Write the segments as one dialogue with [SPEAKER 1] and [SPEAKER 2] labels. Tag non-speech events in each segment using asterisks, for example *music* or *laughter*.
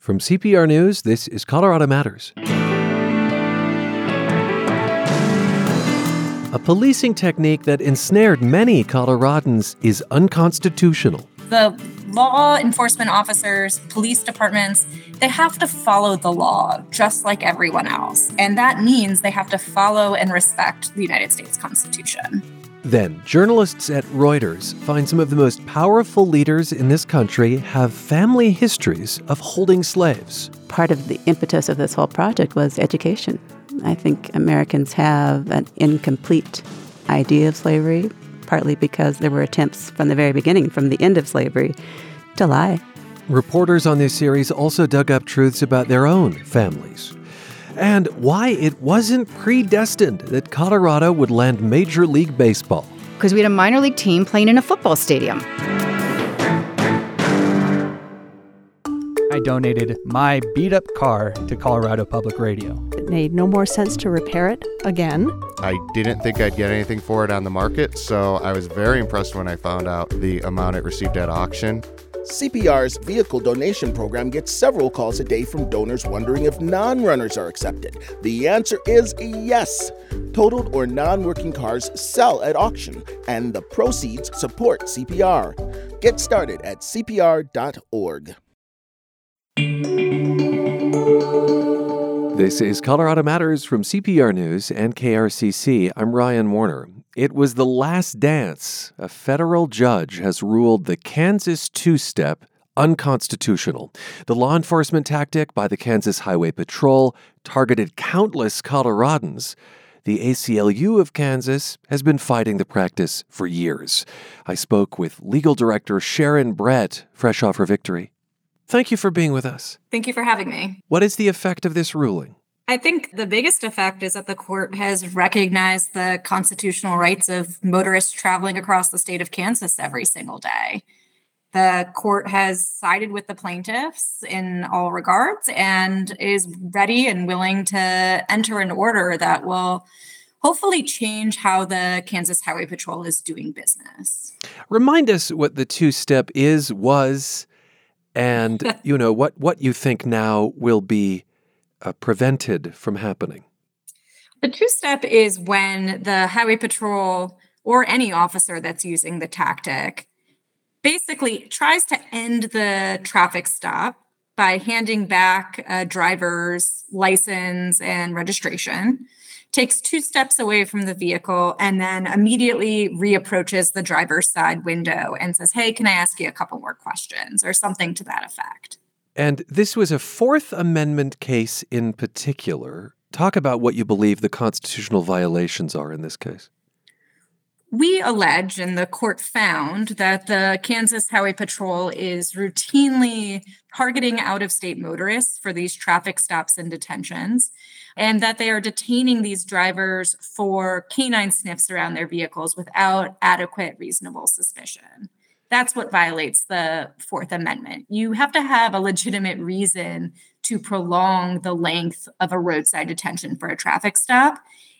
[SPEAKER 1] From CPR News, this is Colorado Matters. A policing technique that ensnared many Coloradans is unconstitutional.
[SPEAKER 2] The law enforcement officers, police departments, they have to follow the law just like everyone else. And that means they have to follow and respect the United States Constitution.
[SPEAKER 1] Then, journalists at Reuters find some of the most powerful leaders in this country have family histories of holding slaves.
[SPEAKER 3] Part of the impetus of this whole project was education. I think Americans have an incomplete idea of slavery, partly because there were attempts from the very beginning, from the end of slavery, to lie.
[SPEAKER 1] Reporters on this series also dug up truths about their own families and why it wasn't predestined that Colorado would land Major League Baseball.
[SPEAKER 4] Because we had a minor league team playing in a football stadium.
[SPEAKER 5] I donated my beat up car to Colorado Public Radio.
[SPEAKER 6] It made no more sense to repair it again.
[SPEAKER 7] I didn't think I'd get anything for it on the market, so I was very impressed when I found out the amount it received at auction.
[SPEAKER 8] CPR's vehicle donation program gets several calls a day from donors wondering if non runners are accepted. The answer is yes. Totaled or non working cars sell at auction, and the proceeds support CPR. Get started at CPR.org.
[SPEAKER 1] This is Colorado Matters from CPR News and KRCC. I'm Ryan Warner. It was the last dance. A federal judge has ruled the Kansas two step unconstitutional. The law enforcement tactic by the Kansas Highway Patrol targeted countless Coloradans. The ACLU of Kansas has been fighting the practice for years. I spoke with legal director Sharon Brett, fresh off her victory. Thank you for being with us.
[SPEAKER 2] Thank you for having me.
[SPEAKER 1] What is the effect of this ruling?
[SPEAKER 2] I think the biggest effect is that the court has recognized the constitutional rights of motorists traveling across the state of Kansas every single day. The court has sided with the plaintiffs in all regards and is ready and willing to enter an order that will hopefully change how the Kansas Highway Patrol is doing business.
[SPEAKER 1] Remind us what the two step is, was, and *laughs* you know what what you think now will be uh, prevented from happening?
[SPEAKER 2] The two step is when the highway patrol or any officer that's using the tactic basically tries to end the traffic stop by handing back a driver's license and registration, takes two steps away from the vehicle, and then immediately reapproaches the driver's side window and says, Hey, can I ask you a couple more questions or something to that effect?
[SPEAKER 1] And this was a Fourth Amendment case in particular. Talk about what you believe the constitutional violations are in this case.
[SPEAKER 2] We allege, and the court found, that the Kansas Highway Patrol is routinely targeting out of state motorists for these traffic stops and detentions, and that they are detaining these drivers for canine sniffs around their vehicles without adequate reasonable suspicion. That's what violates the Fourth Amendment. You have to have a legitimate reason to prolong the length of a roadside detention for a traffic stop.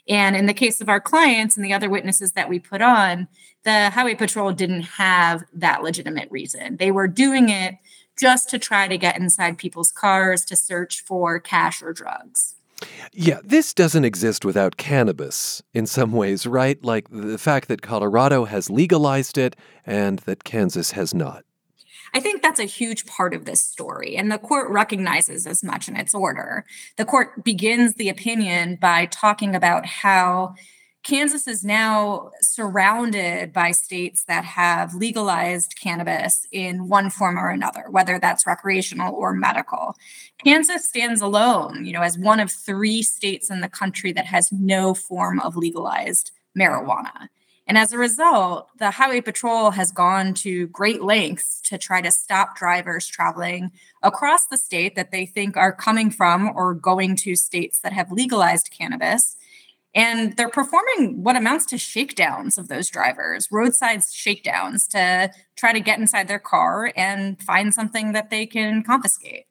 [SPEAKER 2] And in the case of our clients and the other witnesses that we put on, the Highway Patrol didn't have that legitimate reason. They were doing it just to try to get inside people's cars to search for cash or drugs.
[SPEAKER 1] Yeah, this doesn't exist without cannabis in some ways, right? Like the fact that Colorado has legalized it and that Kansas has not.
[SPEAKER 2] I think that's a huge part of this story, and the court recognizes as much in its order. The court begins the opinion by talking about how Kansas is now surrounded by states that have legalized cannabis in one form or another, whether that's recreational or medical. Kansas stands alone, you know, as one of three states in the country that has no form of legalized marijuana. And as a result, the Highway Patrol has gone to great lengths to try to stop drivers traveling across the state that they think are coming from or going to states that have legalized cannabis and they're performing what amounts to shakedowns of those drivers, roadside shakedowns to try to get inside their car and find something that they can confiscate.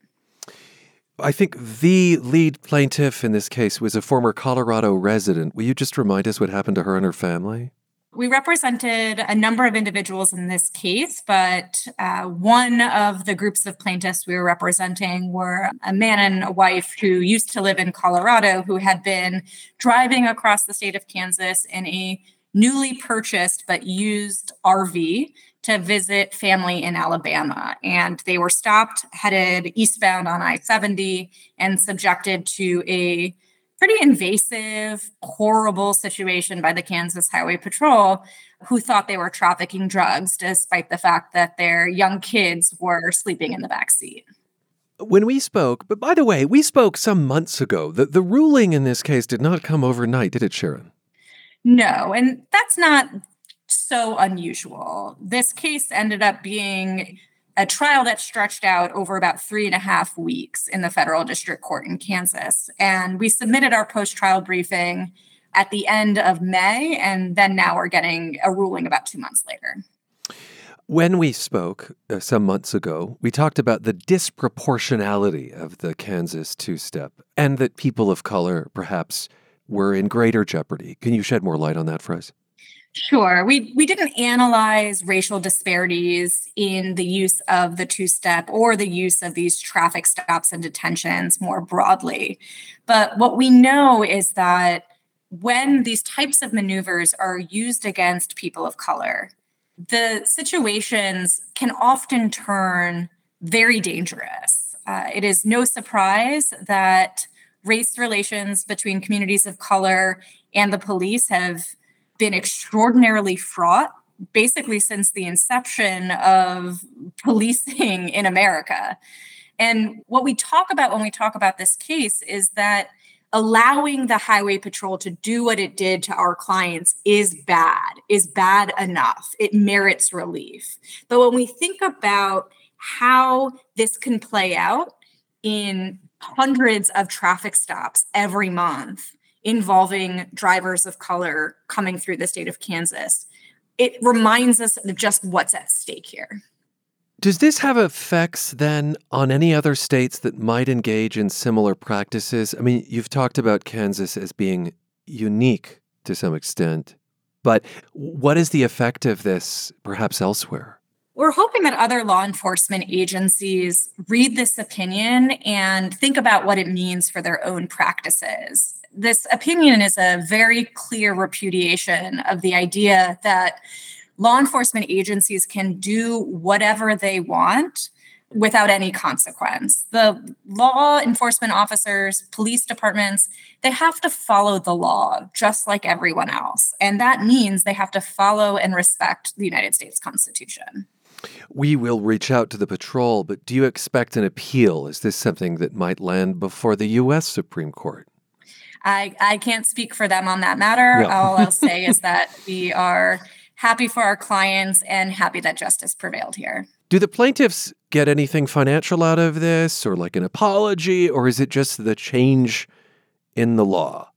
[SPEAKER 1] I think the lead plaintiff in this case was a former Colorado resident. Will you just remind us what happened to her and her family?
[SPEAKER 2] We represented a number of individuals in this case, but uh, one of the groups of plaintiffs we were representing were a man and a wife who used to live in Colorado who had been driving across the state of Kansas in a newly purchased but used RV to visit family in Alabama. And they were stopped, headed eastbound on I 70, and subjected to a pretty invasive, horrible situation by the Kansas Highway Patrol, who thought they were trafficking drugs, despite the fact that their young kids were sleeping in the back seat.
[SPEAKER 1] When we spoke, but by the way, we spoke some months ago. The, the ruling in this case did not come overnight, did it, Sharon?
[SPEAKER 2] No, and that's not so unusual. This case ended up being a trial that stretched out over about three and a half weeks in the federal district court in Kansas. And we submitted our post trial briefing at the end of May, and then now we're getting a ruling about two months later.
[SPEAKER 1] When we spoke uh, some months ago, we talked about the disproportionality of the Kansas two step and that people of color perhaps were in greater jeopardy. Can you shed more light on that for us?
[SPEAKER 2] Sure. We we didn't analyze racial disparities in the use of the two-step or the use of these traffic stops and detentions more broadly. But what we know is that when these types of maneuvers are used against people of color, the situations can often turn very dangerous. Uh, it is no surprise that race relations between communities of color and the police have been extraordinarily fraught basically since the inception of policing in America. And what we talk about when we talk about this case is that allowing the highway patrol to do what it did to our clients is bad, is bad enough. It merits relief. But when we think about how this can play out in hundreds of traffic stops every month, involving drivers of color coming through the state of Kansas. It reminds us of just what's at stake here.
[SPEAKER 1] Does this have effects then on any other states that might engage in similar practices? I mean, you've talked about Kansas as being unique to some extent, but what is the effect of this perhaps elsewhere?
[SPEAKER 2] We're hoping that other law enforcement agencies read this opinion and think about what it means for their own practices this opinion is a very clear repudiation of the idea that law enforcement agencies can do whatever they want without any consequence. The law enforcement officers, police departments, they have to follow the law just like everyone else. And that means they have to follow and respect the United States Constitution.
[SPEAKER 1] We will reach out to the patrol, but do you expect an appeal? Is this something that might land before the U.S. Supreme Court?
[SPEAKER 2] I, I can't speak for them on that matter. Yeah. All I'll say is *laughs* that we are happy for our clients and happy that justice prevailed here.
[SPEAKER 1] Do the plaintiffs get anything financial out of this or like an apology, or is it just the change in the law?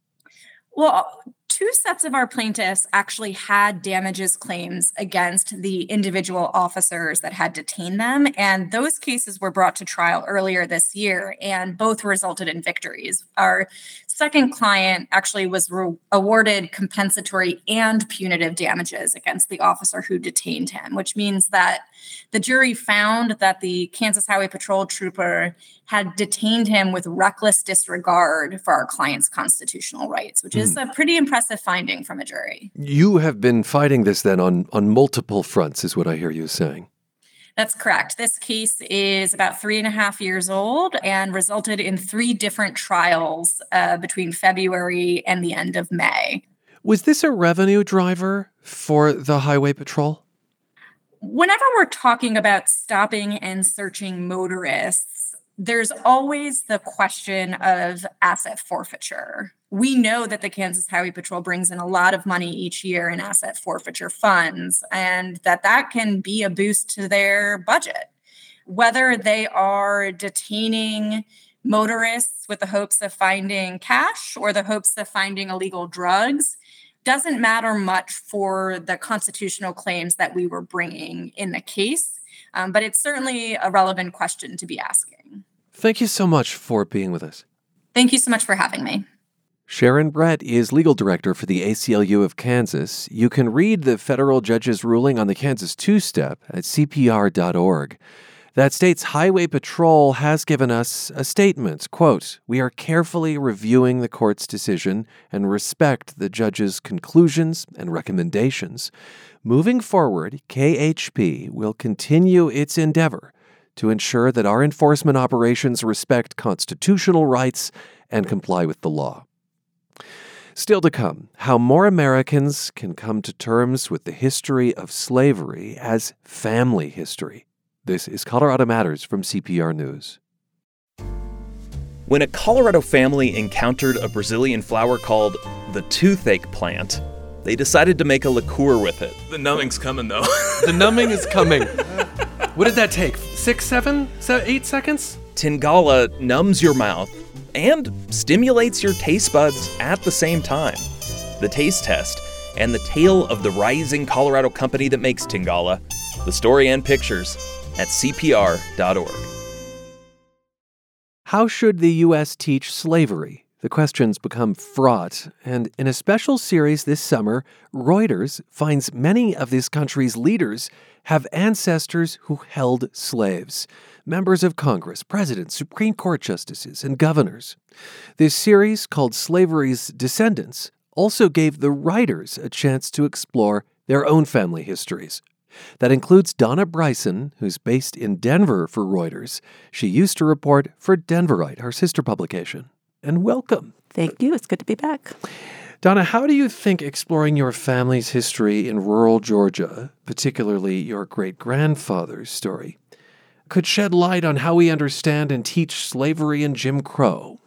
[SPEAKER 2] Well, two sets of our plaintiffs actually had damages claims against the individual officers that had detained them. And those cases were brought to trial earlier this year, and both resulted in victories. Our second client actually was re- awarded compensatory and punitive damages against the officer who detained him, which means that the jury found that the Kansas Highway Patrol trooper had detained him with reckless disregard for our client's constitutional rights, which is mm. a pretty impressive finding from a jury.
[SPEAKER 1] You have been fighting this then on, on multiple fronts, is what I hear you saying.
[SPEAKER 2] That's correct. This case is about three and a half years old and resulted in three different trials uh, between February and the end of May.
[SPEAKER 1] Was this a revenue driver for the Highway Patrol?
[SPEAKER 2] Whenever we're talking about stopping and searching motorists, there's always the question of asset forfeiture. We know that the Kansas Highway Patrol brings in a lot of money each year in asset forfeiture funds, and that that can be a boost to their budget. Whether they are detaining motorists with the hopes of finding cash or the hopes of finding illegal drugs doesn't matter much for the constitutional claims that we were bringing in the case. Um, but it's certainly a relevant question to be asking.
[SPEAKER 1] Thank you so much for being with us.
[SPEAKER 2] Thank you so much for having me.
[SPEAKER 1] Sharon Brett is legal director for the ACLU of Kansas. You can read the federal judge's ruling on the Kansas two step at CPR.org. That state's highway patrol has given us a statement. Quote, We are carefully reviewing the court's decision and respect the judge's conclusions and recommendations. Moving forward, KHP will continue its endeavor to ensure that our enforcement operations respect constitutional rights and comply with the law. Still to come, how more Americans can come to terms with the history of slavery as family history. This is Colorado Matters from CPR News.
[SPEAKER 9] When a Colorado family encountered a Brazilian flower called the toothache plant, they decided to make a liqueur with it.
[SPEAKER 10] The numbing's coming though. *laughs*
[SPEAKER 1] the numbing is coming. *laughs* what did that take? Six, seven, seven, eight seconds?
[SPEAKER 9] Tingala numbs your mouth and stimulates your taste buds at the same time. The taste test and the tale of the rising Colorado company that makes Tingala, the story and pictures at CPR.org.
[SPEAKER 1] How should the U.S. teach slavery? The questions become fraught, and in a special series this summer, Reuters finds many of this country's leaders have ancestors who held slaves members of Congress, presidents, Supreme Court justices, and governors. This series, called Slavery's Descendants, also gave the writers a chance to explore their own family histories. That includes Donna Bryson, who's based in Denver for Reuters. She used to report for Denverite, our sister publication. And welcome.
[SPEAKER 3] Thank you. It's good to be back.
[SPEAKER 1] Donna, how do you think exploring your family's history in rural Georgia, particularly your great grandfather's story, could shed light on how we understand and teach slavery and Jim Crow?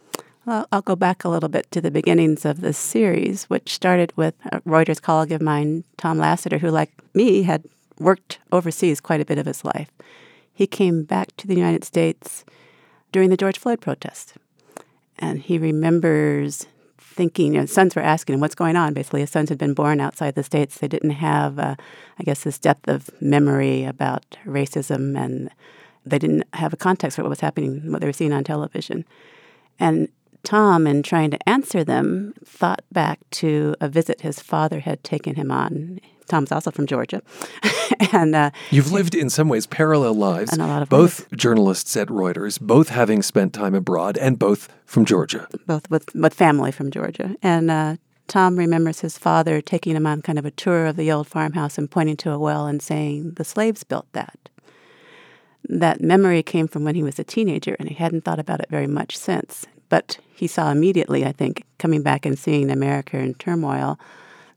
[SPEAKER 3] Well, I'll go back a little bit to the beginnings of this series, which started with a Reuters colleague of mine, Tom Lasseter, who, like me, had worked overseas quite a bit of his life. He came back to the United States during the George Floyd protest. And he remembers thinking, you know, his sons were asking him, what's going on? Basically, his sons had been born outside the States. They didn't have, uh, I guess, this depth of memory about racism, and they didn't have a context for what was happening, what they were seeing on television. And Tom, in trying to answer them, thought back to a visit his father had taken him on. Tom's also from Georgia, *laughs* and uh,
[SPEAKER 1] you've lived in some ways parallel lives.
[SPEAKER 3] And a lot of
[SPEAKER 1] both
[SPEAKER 3] ways.
[SPEAKER 1] journalists at Reuters, both having spent time abroad, and both from Georgia.
[SPEAKER 3] Both with with family from Georgia, and uh, Tom remembers his father taking him on kind of a tour of the old farmhouse and pointing to a well and saying, "The slaves built that." That memory came from when he was a teenager, and he hadn't thought about it very much since. But he saw immediately, I think, coming back and seeing America in turmoil,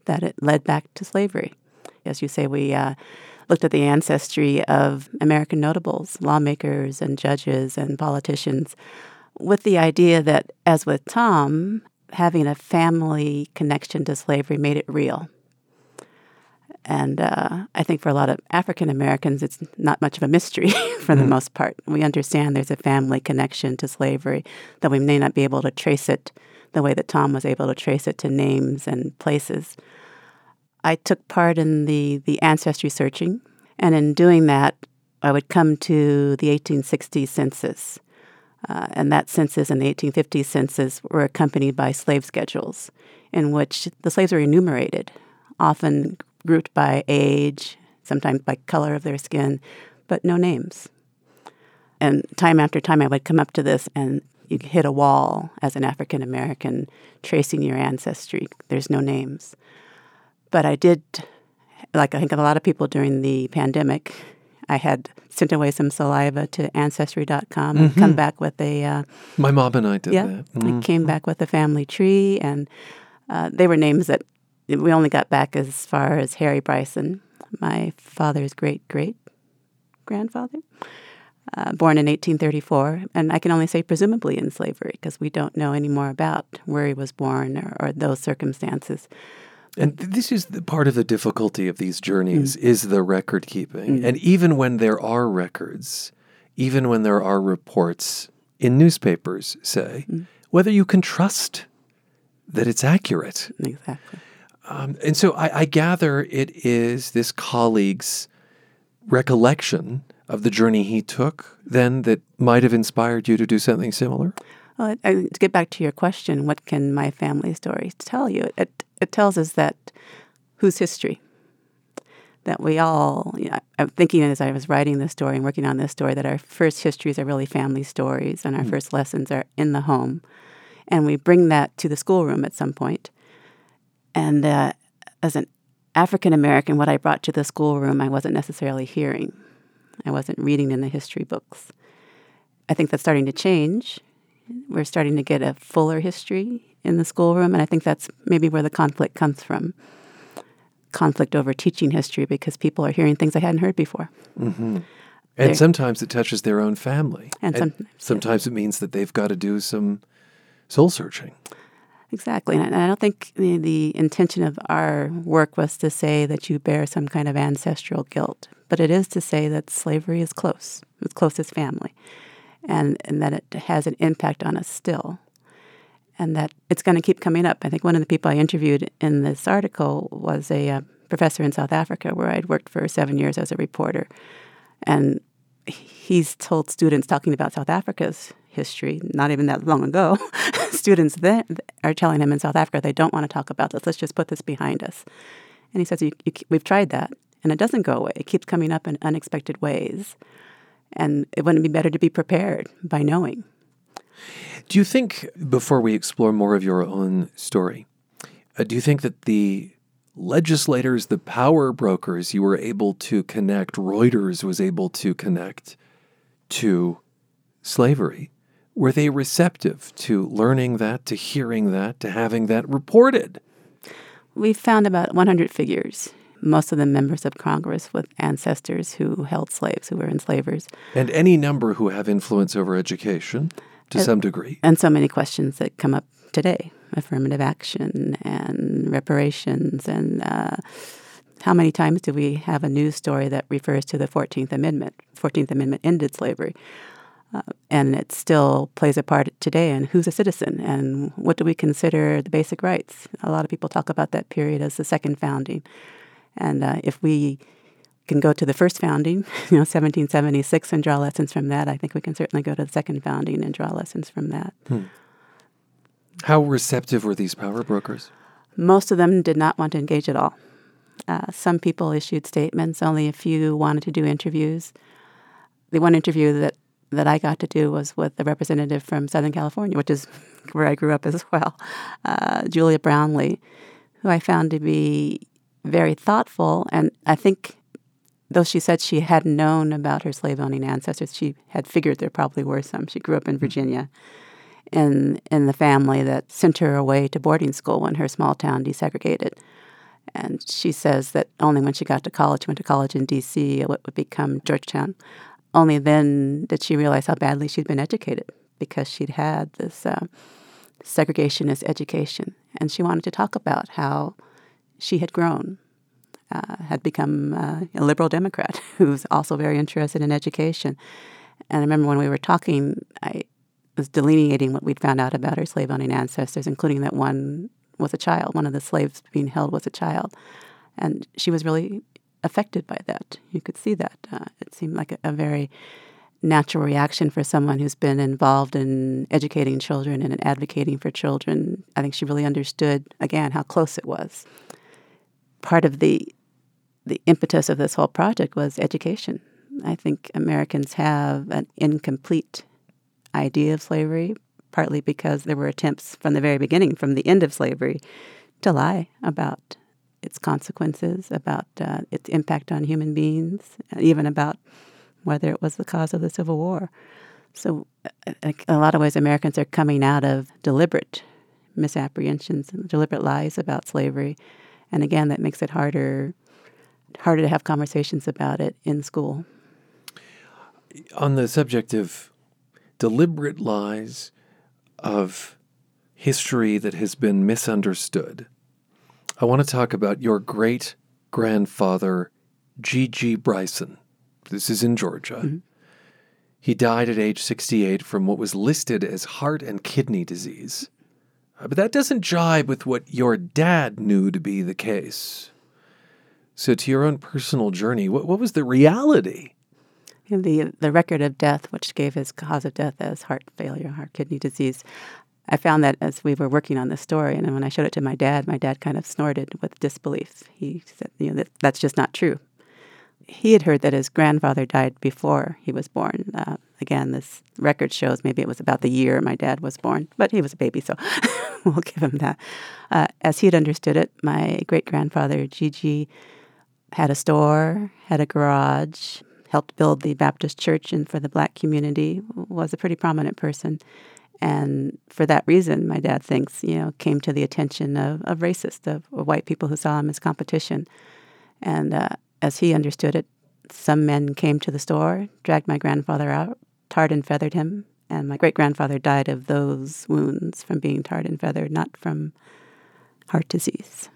[SPEAKER 3] that it led back to slavery. As you say, we uh, looked at the ancestry of American notables, lawmakers, and judges and politicians, with the idea that, as with Tom, having a family connection to slavery made it real. And uh, I think for a lot of African Americans, it's not much of a mystery *laughs* for the mm most part. We understand there's a family connection to slavery, though we may not be able to trace it the way that Tom was able to trace it to names and places. I took part in the, the ancestry searching, and in doing that, I would come to the 1860 census. Uh, and that census and the 1850 census were accompanied by slave schedules in which the slaves were enumerated, often grouped by age, sometimes by color of their skin, but no names. And time after time, I would come up to this and you hit a wall as an African American tracing your ancestry. There's no names. But I did, like I think a lot of people during the pandemic, I had sent away some saliva to Ancestry.com and mm-hmm. come back with a. Uh,
[SPEAKER 1] My mom and I did
[SPEAKER 3] yeah,
[SPEAKER 1] that.
[SPEAKER 3] Mm-hmm. I came back with a family tree, and uh, they were names that we only got back as far as Harry Bryson, my father's great great grandfather, uh, born in 1834. And I can only say presumably in slavery because we don't know any more about where he was born or, or those circumstances.
[SPEAKER 1] And this is the part of the difficulty of these journeys mm. is the record keeping. Mm. And even when there are records, even when there are reports in newspapers, say, mm. whether you can trust that it's accurate.
[SPEAKER 3] Exactly.
[SPEAKER 1] Um, and so I, I gather it is this colleague's recollection of the journey he took then that might have inspired you to do something similar?
[SPEAKER 3] Well, to get back to your question, what can my family story tell you? It, it tells us that whose history? That we all, you know, I'm thinking as I was writing this story and working on this story, that our first histories are really family stories and our mm. first lessons are in the home. And we bring that to the schoolroom at some point. And uh, as an African American, what I brought to the schoolroom, I wasn't necessarily hearing. I wasn't reading in the history books. I think that's starting to change. We're starting to get a fuller history in the schoolroom, and I think that's maybe where the conflict comes from conflict over teaching history because people are hearing things they hadn't heard before.
[SPEAKER 1] Mm-hmm. And sometimes it touches their own family.
[SPEAKER 3] And,
[SPEAKER 1] and
[SPEAKER 3] sometimes,
[SPEAKER 1] sometimes it means that they've got to do some soul searching.
[SPEAKER 3] Exactly. And I don't think the, the, intention of our work was to say that you bear some kind of ancestral guilt, but it is to say that slavery is close, it's close as family, and, and that it has an impact on us still, and that it's going to keep coming up. I think one of the people I interviewed in this article was a uh, professor in South Africa where I'd worked for seven years as a reporter. And he's told students talking about South Africa's history, not even that long ago, *laughs* students then are telling him in South Africa they don't want to talk about this. Let's just put this behind us. And he says, you, you, We've tried that, and it doesn't go away. It keeps coming up in unexpected ways. And it wouldn't be better to be prepared by knowing.
[SPEAKER 1] Do you think, before we explore more of your own story, uh, do you think that the legislators, the power brokers you were able to connect, Reuters was able to connect to slavery, were they receptive to learning that, to hearing that, to having that reported?
[SPEAKER 3] We found about 100 figures, most of them members of Congress with ancestors who held slaves, who were enslavers.
[SPEAKER 1] And any number who have influence over education to and, some degree.
[SPEAKER 3] And so many questions that come up today affirmative action and reparations and uh, how many times do we have a news story that refers to the 14th Amendment? 14th Amendment ended slavery. Uh, and it still plays a part today in who's a citizen and what do we consider the basic rights. A lot of people talk about that period as the second founding. And uh, if we can go to the first founding, *laughs* you know, 1776, and draw lessons from that, I think we can certainly go to the second founding and draw lessons from that.
[SPEAKER 1] Hmm. How receptive were these power brokers?
[SPEAKER 3] Most of them did not want to engage at all. Uh, some people issued statements, only a few wanted to do interviews. The one interview that that I got to do was with a representative from Southern California, which is *laughs* where I grew up as *laughs* well, uh, Julia Brownley, who I found to be very thoughtful. And I think, though she said she had known about her slave owning ancestors, she had figured there probably were some. She grew up in Virginia in, in the family that sent her away to boarding school when her small town desegregated. And she says that only when she got to college, went to college in D.C., what would become Georgetown, only then did she realize how badly she'd been educated because she'd had this uh, segregationist education. And she wanted to talk about how she had grown, uh, had become uh, a liberal Democrat *laughs* who was also very interested in education. And I remember when we were talking, I was delineating what we'd found out about her slave owning ancestors, including that one was a child. One of the slaves being held was a child. And she was really affected by that. You could see that. Uh, it seemed like a, a, very natural reaction for someone who's been involved in educating children and in advocating for children. I think she really understood, again, how close it was. Part of the the impetus of this whole project was education. I think Americans have an incomplete idea of slavery, partly because there were attempts from the very beginning, from the end of slavery, to lie about its consequences, about uh, its impact on human beings, even about whether it was the cause of the Civil War. So, uh, in a lot of ways, Americans are coming out of deliberate misapprehensions and deliberate lies about slavery, and again, that makes it harder harder to have conversations about it in school.
[SPEAKER 1] On the subject of deliberate lies, of history that has been misunderstood, I want to talk about your great grandfather, G.G. Bryson. This is in Georgia. Mm-hmm. He died at age 68 from what was listed as heart and kidney disease. Uh, but that doesn't jibe with what your dad knew to be the case. So, to your own personal journey, what, what was the reality?
[SPEAKER 3] The the record of death, which gave his cause of death as heart failure, heart kidney disease, I found that as we were working on the story, and when I showed it to my dad, my dad kind of snorted with disbelief. He said, "You know, that, that's just not true." He had heard that his grandfather died before he was born. Uh, again, this record shows maybe it was about the year my dad was born, but he was a baby, so *laughs* we'll give him that. Uh, as he had understood it, my great grandfather Gigi had a store, had a garage, helped build the Baptist church and for the black community, was a pretty prominent person. And for that reason, my dad thinks, you know, came to the attention of, of racists, of, of white people who saw him as competition. And uh, as he understood it, some men came to the store, dragged my grandfather out, tarred and feathered him. And my great grandfather died of those wounds from being tarred and feathered, not from heart disease.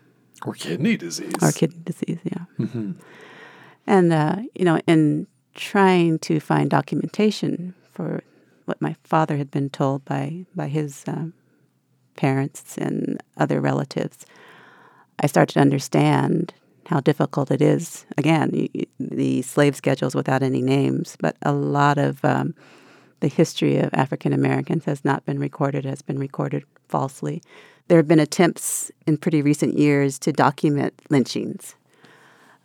[SPEAKER 1] Or kidney disease.
[SPEAKER 3] Or kidney disease, yeah. Mm-hmm. And, uh, you know, in trying to find documentation for what my father had been told by, by his uh, parents and other relatives, I started to understand how difficult it is. Again, the slave schedules without any names, but a lot of um, the history of African Americans has not been recorded, has been recorded falsely. There have been attempts in pretty recent years to document lynchings.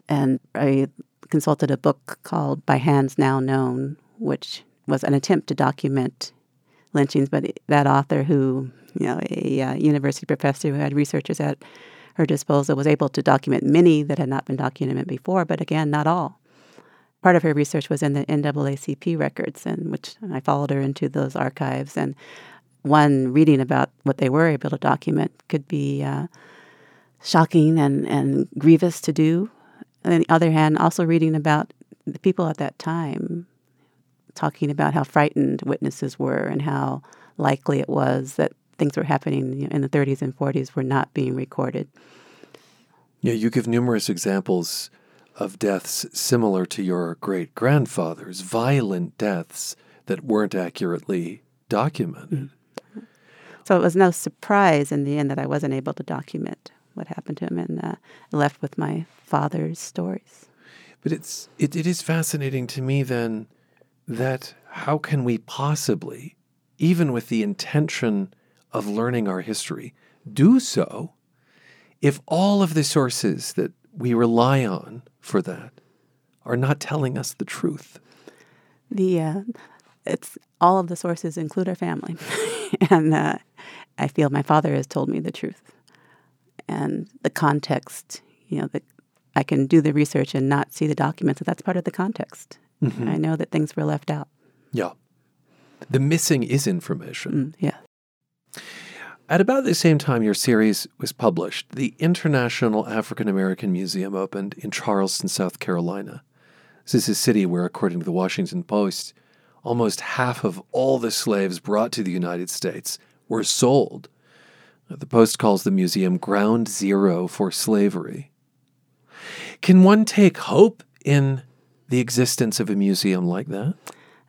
[SPEAKER 3] And I consulted a book called By Hands Now Known, which was an attempt to document lynchings, but that author, who, you know, a uh, university professor who had researchers at her disposal, was able to document many that had not been documented before, but again, not all. Part of her research was in the NAACP records, and which I followed her into those archives. And one reading about what they were able to document could be uh, shocking and, and grievous to do. And on the other hand, also reading about the people at that time talking about how frightened witnesses were and how likely it was that things were happening in the 30s and 40s were not being recorded.
[SPEAKER 1] Yeah, you give numerous examples of deaths similar to your great grandfather's, violent deaths that weren't accurately documented.
[SPEAKER 3] So it was no surprise in the end that I wasn't able to document what happened to him and uh, left with my father's stories.
[SPEAKER 1] But it's it, it is fascinating to me then that how can we possibly, even with the intention of learning our history, do so if all of the sources that we rely on for that are not telling us the truth?
[SPEAKER 3] The uh, it's all of the sources include our family, *laughs* and uh, I feel my father has told me the truth, and the context. You know, the, I can do the research and not see the documents, but that's part of the context. Mm-hmm. I know that things were left out.
[SPEAKER 1] Yeah. The missing is information.
[SPEAKER 3] Mm, yeah.
[SPEAKER 1] At about the same time your series was published, the International African American Museum opened in Charleston, South Carolina. This is a city where, according to the Washington Post, almost half of all the slaves brought to the United States were sold. The Post calls the museum ground zero for slavery. Can one take hope in the existence of a museum like that?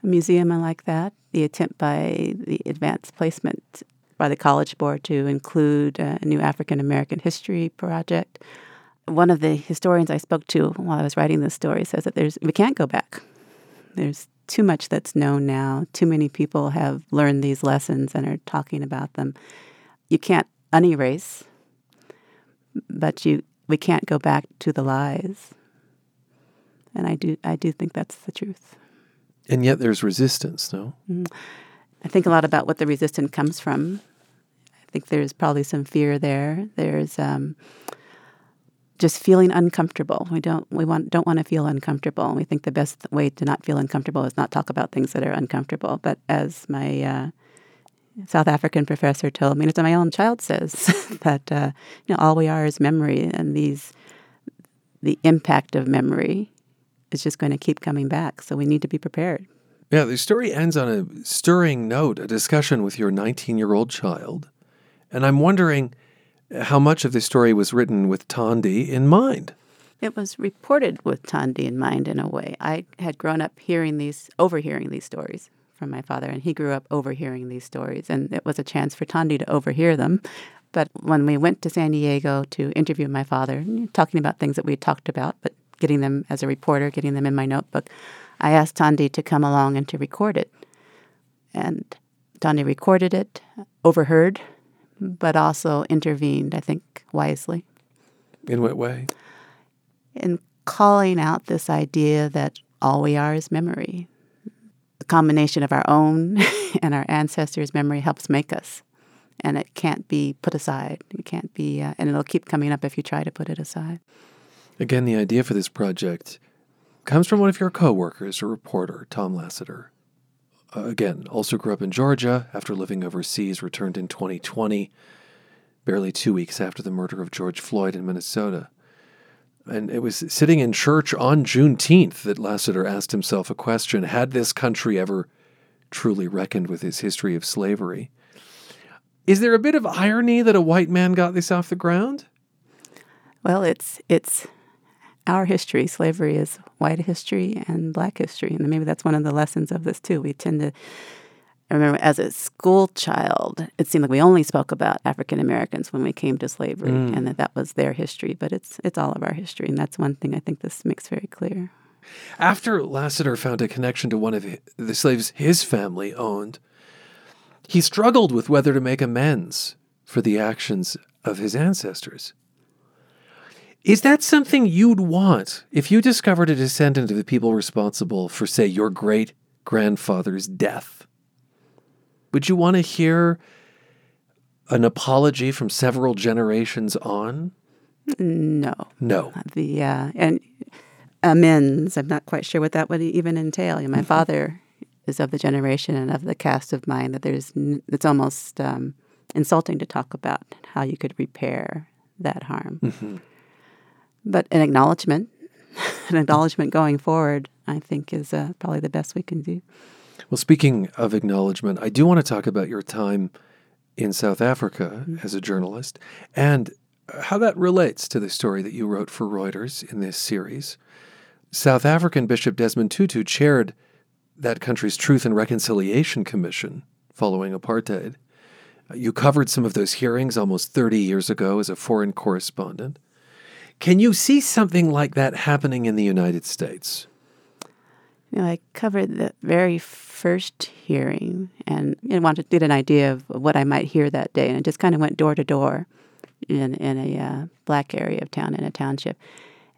[SPEAKER 3] A museum like that, the attempt by the advanced placement by the College Board to include uh, a new African American history project. One of the historians I spoke to while I was writing this story says that there's we can't go back. There's too much that's known now. Too many people have learned these lessons and are talking about them. You can't unerase, but you we can't go back to the lies and I do I do think that's the truth.
[SPEAKER 1] And yet there's resistance, no? Mm.
[SPEAKER 3] I think a lot about what the resistance comes from. I think there's probably some fear there. There's um, just feeling uncomfortable. We don't we want don't want to feel uncomfortable. We think the best way to not feel uncomfortable is not talk about things that are uncomfortable. But as my uh, South African professor told me, and as my own child says, *laughs* that uh, you know all we are is memory, and these the impact of memory is just going to keep coming back. So we need to be prepared.
[SPEAKER 1] Yeah, the story ends on a stirring note, a discussion with your 19 year old child. And I'm wondering how much of the story was written with Thandi in mind.
[SPEAKER 3] It was reported with Thandi in mind in a way. I had grown up hearing these, overhearing these stories from my father, and he grew up overhearing these stories. And it was a chance for Thandi to overhear them. But when we went to San Diego to interview my father, talking about things that we talked about, but getting them as a reporter, getting them in my notebook, I asked Thandi to come along and to record it. And Thandi recorded it, overheard, but also intervened, I think, wisely.
[SPEAKER 1] In what way?
[SPEAKER 3] In calling out this idea that all we are is memory. The combination of our own *laughs* and our ancestors' memory helps make us. And it can't be put aside. It can't be, uh, and it'll keep coming up if you try to put it aside.
[SPEAKER 1] Again, the idea for this project comes from one of your coworkers, a reporter, Tom Lasseter. Uh, again, also grew up in Georgia after living overseas, returned in 2020, barely two weeks after the murder of George Floyd in Minnesota. And it was sitting in church on Juneteenth that Lasseter asked himself a question Had this country ever truly reckoned with its history of slavery? Is there a bit of irony that a white man got this off the ground?
[SPEAKER 3] Well, it's it's our history. Slavery is white history and black history, and maybe that's one of the lessons of this too. We tend to I remember as a school child, it seemed like we only spoke about African Americans when we came to slavery, mm. and that that was their history. But it's it's all of our history, and that's one thing I think this makes very clear.
[SPEAKER 1] After Lasseter found a connection to one of the slaves his family owned, he struggled with whether to make amends for the actions of his ancestors. Is that something you'd want if you discovered a descendant of the people responsible for, say, your great grandfather's death? Would you want to hear an apology from several generations on?
[SPEAKER 3] No.
[SPEAKER 1] No.
[SPEAKER 3] The uh, and amends. I'm not quite sure what that would even entail. my mm-hmm. father is of the generation and of the cast of mind that there's it's almost um, insulting to talk about how you could repair that harm. Mm-hmm. But an acknowledgement, *laughs* an acknowledgement going forward, I think is uh, probably the best we can do.
[SPEAKER 1] Well, speaking of acknowledgement, I do want to talk about your time in South Africa mm-hmm. as a journalist and how that relates to the story that you wrote for Reuters in this series. South African Bishop Desmond Tutu chaired that country's Truth and Reconciliation Commission following apartheid. You covered some of those hearings almost 30 years ago as a foreign correspondent. Can you see something like that happening in the United States?
[SPEAKER 3] You know, I covered the very first hearing and, and wanted to get an idea of what I might hear that day, and I just kind of went door to door in in a uh, black area of town in a township,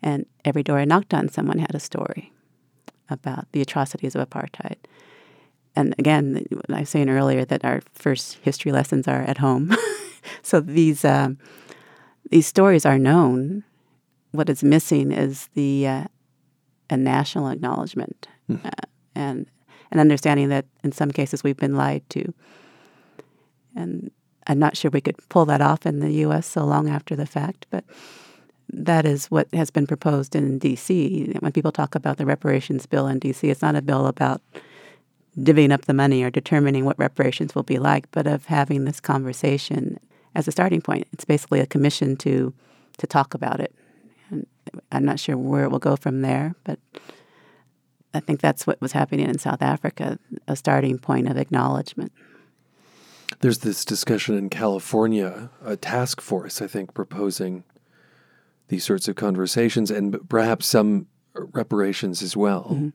[SPEAKER 3] and every door I knocked on, someone had a story about the atrocities of apartheid. And again, I was saying earlier that our first history lessons are at home. *laughs* so these um, these stories are known. What is missing is the uh, a national acknowledgement mm. uh, and an understanding that in some cases we've been lied to. And I'm not sure we could pull that off in the U.S. so long after the fact, but that is what has been proposed in D.C. When people talk about the reparations bill in D.C., it's not a bill about divvying up the money or determining what reparations will be like, but of having this conversation as a starting point. It's basically a commission to to talk about it. I'm not sure where it will go from there, but I think that's what was happening in South Africa, a starting point of acknowledgement.
[SPEAKER 1] There's this discussion in California, a task force, I think, proposing these sorts of conversations and perhaps some reparations as well. Mm-hmm.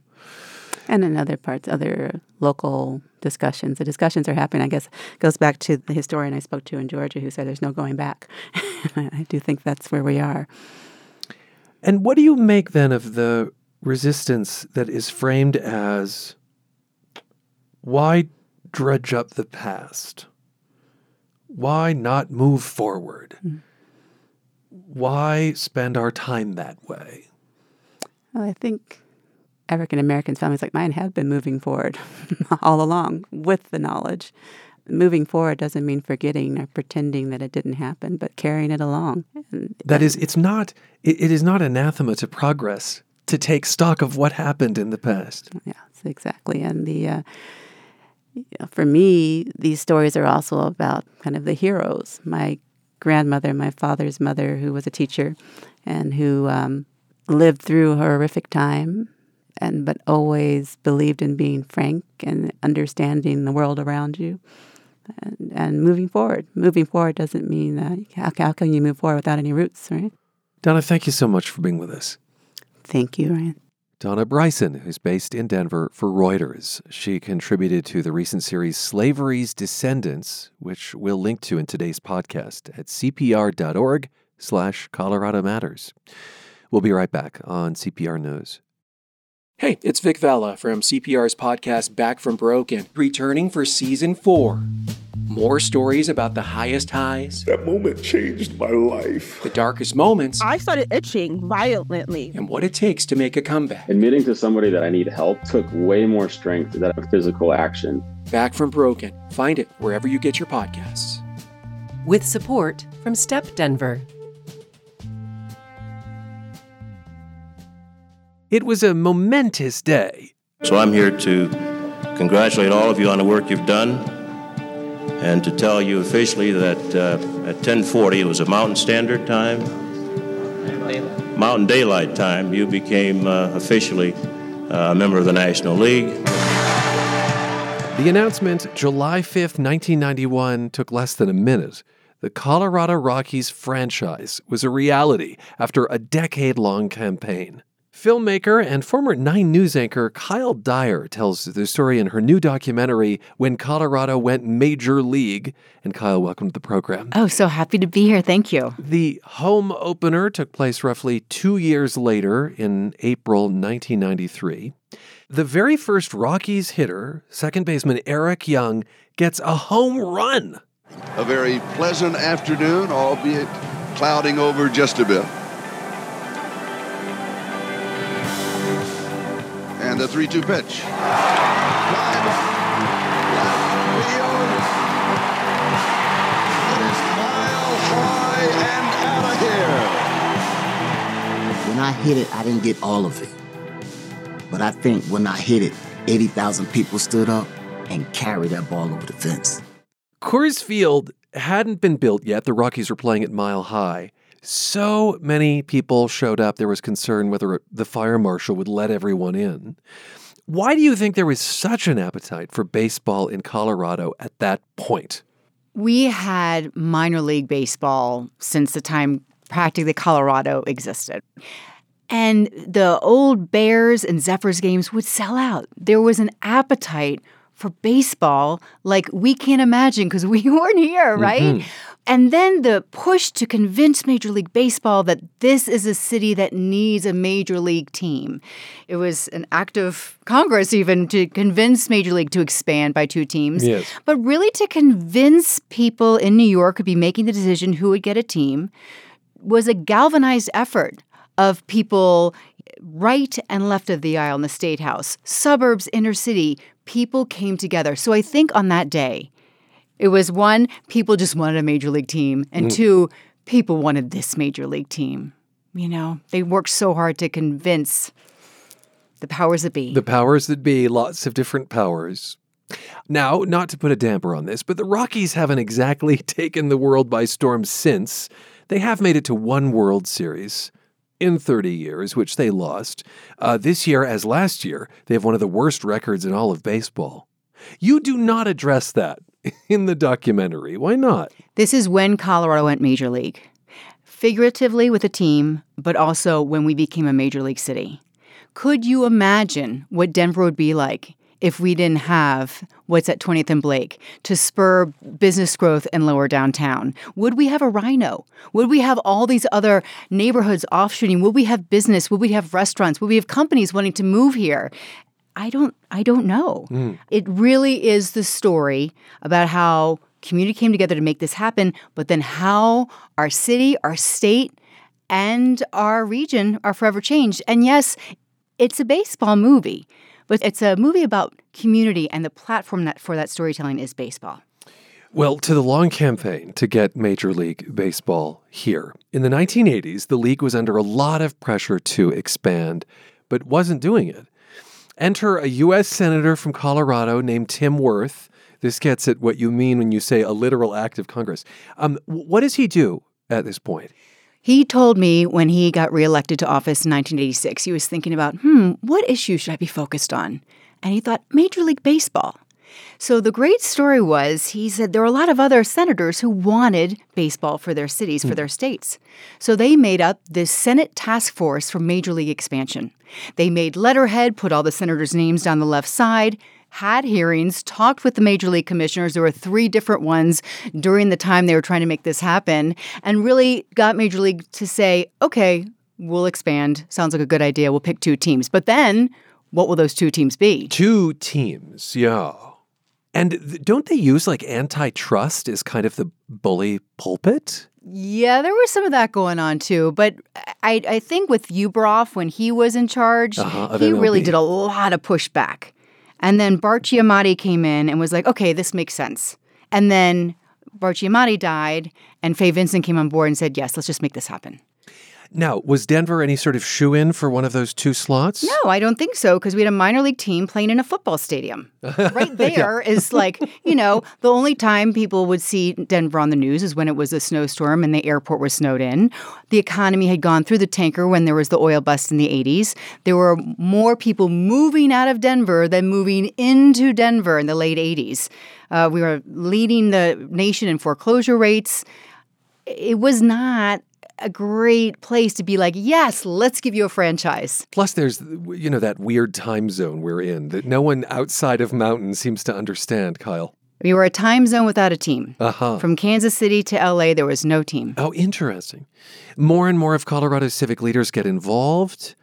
[SPEAKER 3] And in other parts, other local discussions. The discussions are happening, I guess, goes back to the historian I spoke to in Georgia who said there's no going back. *laughs* I do think that's where we are.
[SPEAKER 1] And what do you make then of the resistance that is framed as why dredge up the past? Why not move forward? Mm-hmm why spend our time that way?
[SPEAKER 3] Well, I think African American families like mine have been moving forward *laughs* all along with the knowledge. Moving forward doesn't mean forgetting or pretending that it didn't happen, but carrying it along.
[SPEAKER 1] And, that is, it's not. It, it is not anathema to progress to take stock of what happened in the past.
[SPEAKER 3] Yes, exactly. And the uh, for me, these stories are also about kind of the heroes. My grandmother, my father's mother, who was a teacher and who um, lived through a horrific time, and but always believed in being frank and understanding the world around you. And, and moving forward. Moving forward doesn't mean uh, how, how can you move forward without any roots, right?
[SPEAKER 1] Donna, thank you so much for being with us.
[SPEAKER 3] Thank you, Ryan.
[SPEAKER 1] Donna Bryson, who's based in Denver for Reuters. She contributed to the recent series Slavery's Descendants, which we'll link to in today's podcast at cpr.org slash Colorado Matters. We'll be right back on CPR News.
[SPEAKER 10] Hey, it's Vic Vela from CPR's podcast Back from Broken, returning for season four. More stories about the highest highs.
[SPEAKER 11] That moment changed my life.
[SPEAKER 10] The darkest moments.
[SPEAKER 12] I started itching violently.
[SPEAKER 10] And what it takes to make a comeback.
[SPEAKER 13] Admitting to somebody that I need help took way more strength than a physical action.
[SPEAKER 10] Back from Broken. Find it wherever you get your podcasts.
[SPEAKER 14] With support from Step Denver.
[SPEAKER 1] It was a momentous day.
[SPEAKER 15] So I'm here to congratulate all of you on the work you've done and to tell you officially that uh, at 1040 it was a mountain standard time. Mountain daylight time you became uh, officially uh, a member of the national league.
[SPEAKER 1] The announcement july 5th 1991 took less than a minute. The colorado rockies franchise was a reality after a decade-long campaign Filmmaker and former Nine News anchor Kyle Dyer tells the story in her new documentary, When Colorado Went Major League. And Kyle, welcome to the program.
[SPEAKER 4] Oh, so happy to be here. Thank you.
[SPEAKER 1] The home opener took place roughly two years later in April 1993. The very first Rockies hitter, second baseman Eric Young, gets a home run.
[SPEAKER 16] A very pleasant afternoon, albeit clouding over just a bit. And the 3 2 pitch.
[SPEAKER 17] When I hit it, I didn't get all of it. But I think when I hit it, 80,000 people stood up and carried that ball over the fence.
[SPEAKER 1] Coors Field hadn't been built yet. The Rockies were playing at Mile High. So many people showed up, there was concern whether the fire marshal would let everyone in. Why do you think there was such an appetite for baseball in Colorado at that point?
[SPEAKER 4] We had minor league baseball since the time practically Colorado existed. And the old Bears and Zephyrs games would sell out. There was an appetite for baseball like we can't imagine because we *laughs* weren't here, right? Mm-hmm. And then the push to convince Major League Baseball that this is a city that needs a major league team. It was an act of Congress, even to convince Major League to expand by two teams.
[SPEAKER 1] Yes.
[SPEAKER 4] But really to convince people in New York to be making the decision who would get a team was a galvanized effort of people right and left of the aisle in the state house, suburbs, inner city. People came together. So I think on that day, it was one, people just wanted a major league team, and mm. two, people wanted this major league team. You know, they worked so hard to convince the powers that be.
[SPEAKER 1] The powers that be, lots of different powers. Now, not to put a damper on this, but the Rockies haven't exactly *laughs* taken the world by storm since. They have made it to one World Series in 30 years, which they lost. Uh, this year, as last year, they have one of the worst records in all of baseball. You do not address that in the documentary. Why not?
[SPEAKER 4] This is when Colorado went major league, figuratively with a team, but also when we became a major league city. Could you imagine what Denver would be like if we didn't have what's at 20th and Blake to spur business growth in lower downtown? Would we have a RiNo? Would we have all these other neighborhoods offshooting? Would we have business? Would we have restaurants? Would we have companies wanting to move here? I don't I don't know. Mm. It really is the story about how community came together to make this happen, but then how our city, our state, and our region are forever changed. And yes, it's a baseball movie, but it's a movie about community and the platform that for that storytelling is baseball.
[SPEAKER 1] Well, to the long campaign to get Major League Baseball here. In the 1980s, the league was under a lot of pressure to expand, but wasn't doing it. Enter a U.S. Senator from Colorado named Tim Wirth. This gets at what you mean when you say a literal act of Congress. Um, what does he do at this point?
[SPEAKER 4] He told me when he got reelected to office in 1986, he was thinking about, hmm, what issue should I be focused on? And he thought, Major League Baseball. So the great story was he said there were a lot of other senators who wanted baseball for their cities, for hmm. their states. So they made up this Senate task force for Major League expansion. They made letterhead, put all the senators' names down the left side, had hearings, talked with the Major League commissioners. There were three different ones during the time they were trying to make this happen, and really got Major League to say, okay, we'll expand. Sounds like a good idea. We'll pick two teams. But then, what will those two teams be?
[SPEAKER 1] Two teams, yeah. And th- don't they use like antitrust as kind of the bully pulpit?
[SPEAKER 4] Yeah, there was some of that going on too. But I, I think with Ueberroth, when he was in charge,
[SPEAKER 1] Uh-huh,
[SPEAKER 4] he really did a lot of pushback. And then Bart Giamatti came in and was like, okay, this makes sense. And then Bart Giamatti died, and Fay Vincent came on board and said, yes, let's just make this happen.
[SPEAKER 1] Now, was Denver any sort of shoe in for one of those two slots?
[SPEAKER 4] No, I don't think so because we had a minor league team playing in a football stadium. *laughs* Right there is like, you know, the only time people would see Denver on the news is when it was a snowstorm and the airport was snowed in. The economy had gone through the tanker when there was the oil bust in the 80s. There were more people moving out of Denver than moving into Denver in the late 80s. Uh, we were leading the nation in foreclosure rates. It was not a great place to be like, yes, let's give you a franchise.
[SPEAKER 1] Plus, there's, you know, that weird time zone we're in that no one outside of mountain seems to understand, Kyle.
[SPEAKER 4] We were a time zone without a team.
[SPEAKER 1] Uh huh.
[SPEAKER 4] From Kansas City to LA, there was no team.
[SPEAKER 1] Oh, interesting. More and more of Colorado's civic leaders get involved.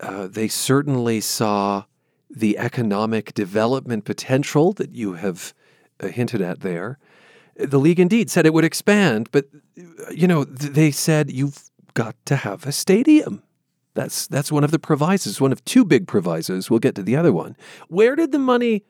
[SPEAKER 1] Uh, they certainly saw the economic development potential that you have uh, hinted at there. The league indeed said it would expand, but you know th- they said you've got to have a stadium. That's that's one of the provisos, one of two big provisos. We'll get to the other one. Where did the money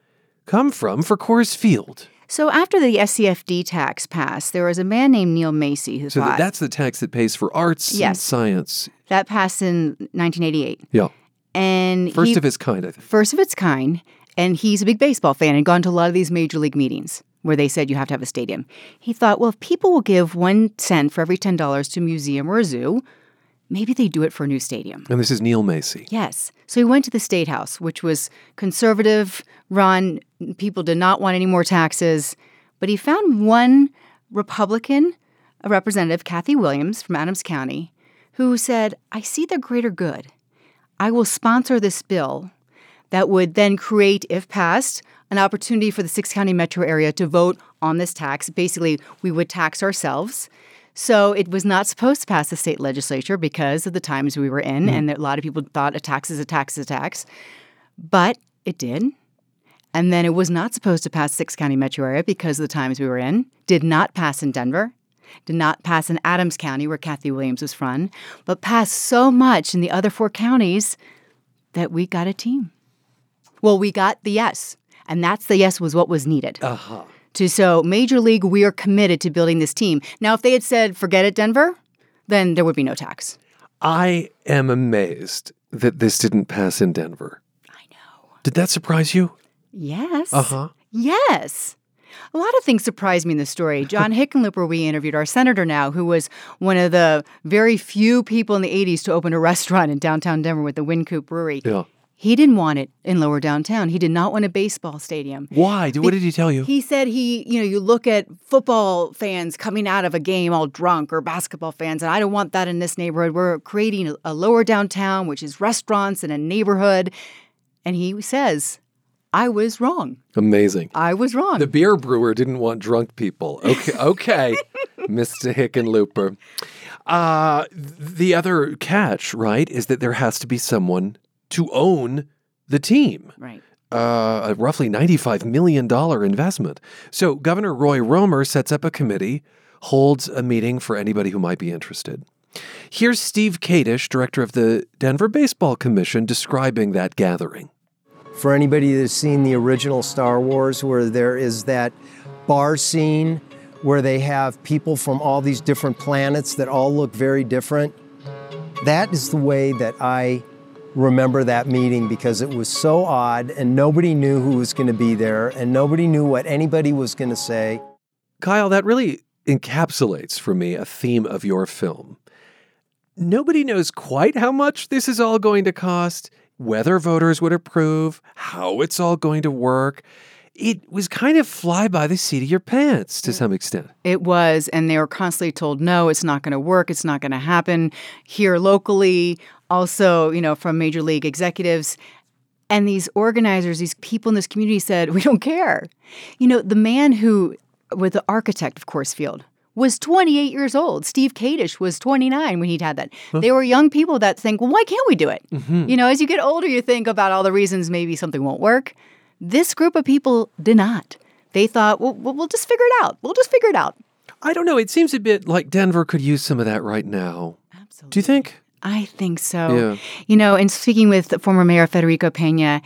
[SPEAKER 1] come from for Coors Field?
[SPEAKER 4] So after the SCFD tax passed, there was a man named Neil Macy who
[SPEAKER 1] So
[SPEAKER 4] thought
[SPEAKER 1] that, that's the tax that pays for arts and science.
[SPEAKER 4] that passed in 1988.
[SPEAKER 1] Yeah.
[SPEAKER 4] And
[SPEAKER 1] First
[SPEAKER 4] he-
[SPEAKER 1] of its kind, I think.
[SPEAKER 4] first of its kind. And he's a big baseball fan and gone to a lot of these major league meetings where they said you have to have a stadium. He thought, well, if people will give one cent for every $10 to a museum or a zoo, maybe they do it for a new stadium.
[SPEAKER 1] And this is Neil Macy.
[SPEAKER 4] Yes. So he went to the State House, which was conservative run. People did not want any more taxes. But he found one Republican, a representative, Kathy Williams from Adams County, who said, I see the greater good. I will sponsor this bill that would then create, if passed, an opportunity for the six county metro area to vote on this tax. Basically, we would tax ourselves. So it was not supposed to pass the state legislature because of the times we were in, mm-hmm. and a lot of people thought a tax is a tax is a tax. But it did. And then it was not supposed to pass six county metro area because of the times we were in. Did not pass in Denver. Did not pass in Adams County, where Kathy Williams was from, but passed so much in the other four counties that we got a team. Well, we got the yes, and that's the yes was what was needed.
[SPEAKER 1] Uh huh.
[SPEAKER 4] To so Major League, we are committed to building this team. Now, if they had said forget it, Denver, then there would be no tax.
[SPEAKER 1] I am amazed that this didn't pass in Denver. I know. Did that surprise you?
[SPEAKER 4] Yes.
[SPEAKER 1] Uh huh.
[SPEAKER 4] Yes. A lot of things surprised me in the story. *laughs* John Hickenlooper, we interviewed, our senator now, who was one of the very few people in the 80s to open a restaurant in downtown Denver with the Wynkoop Brewery.
[SPEAKER 1] Yeah.
[SPEAKER 4] He didn't want it in lower downtown. He did not want a baseball stadium.
[SPEAKER 1] Why? What did he tell you?
[SPEAKER 4] He said he, you know, you look at football fans coming out of a game all drunk or basketball fans, and I don't want that in this neighborhood. We're creating a, a lower downtown, which is restaurants and a neighborhood. And he says, I was wrong.
[SPEAKER 1] Amazing.
[SPEAKER 4] I was wrong.
[SPEAKER 1] The beer brewer didn't want drunk people. Okay, *laughs* okay, Mr. Hickenlooper. Uh, the other catch, right, is that there has to be someone to own the team.
[SPEAKER 4] Right.
[SPEAKER 1] Uh, a roughly $95 million investment. So Governor Roy Romer sets up a committee, holds a meeting for anybody who might be interested. Here's Steve Katich, director of the Denver Baseball Commission, describing that gathering.
[SPEAKER 18] For anybody that's seen the original Star Wars, where there is that bar scene where they have people from all these different planets that all look very different, that is the way that I remember that meeting because it was so odd and nobody knew who was going to be there and nobody knew what anybody was going to say.
[SPEAKER 1] Kyle, that really encapsulates for me a theme of your film. Nobody knows quite how much this is all going to cost, whether voters would approve, how it's all going to work. It was kind of fly by the seat of your pants to some extent.
[SPEAKER 4] It was, and they were constantly told, no, it's not going to work. It's not going to happen here locally. Also, you know, from major league executives. And these organizers, these people in this community said, we don't care. You know, the man who was the architect of Coors Field was 28 years old. Steve Katich was 29 when he'd had that. Huh? They were young people that think, well, why can't we do it? Mm-hmm. You know, as you get older, you think about all the reasons maybe something won't work. This group of people did not. They thought, well, we'll just figure it out. We'll just figure it out.
[SPEAKER 1] I don't know. It seems a bit like Denver could use some of that right now. Absolutely. Do you think?
[SPEAKER 4] I think so. Yeah. You know, in speaking with former Mayor Federico Pena,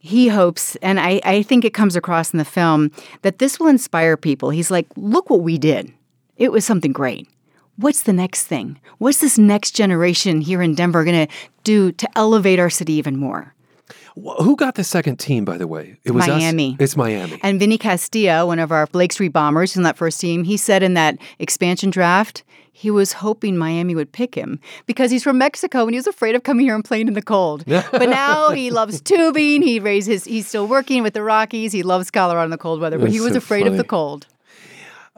[SPEAKER 4] he hopes, and I, I think it comes across in the film, that this will inspire people. He's like, look what we did. It was something great. What's the next thing? What's this next generation here in Denver going to do to elevate our city even more?
[SPEAKER 1] Who got the second team, by the way?
[SPEAKER 4] It was Miami.
[SPEAKER 1] Us? It's Miami.
[SPEAKER 4] And Vinny Castilla, one of our Blake Street Bombers in that first team, he said in that expansion draft, he was hoping Miami would pick him because he's from Mexico and he was afraid of coming here and playing in the cold. *laughs* but now he loves tubing. He raises. He's still working with the Rockies. He loves Colorado in the cold weather, but That's he was so afraid funny. of the cold.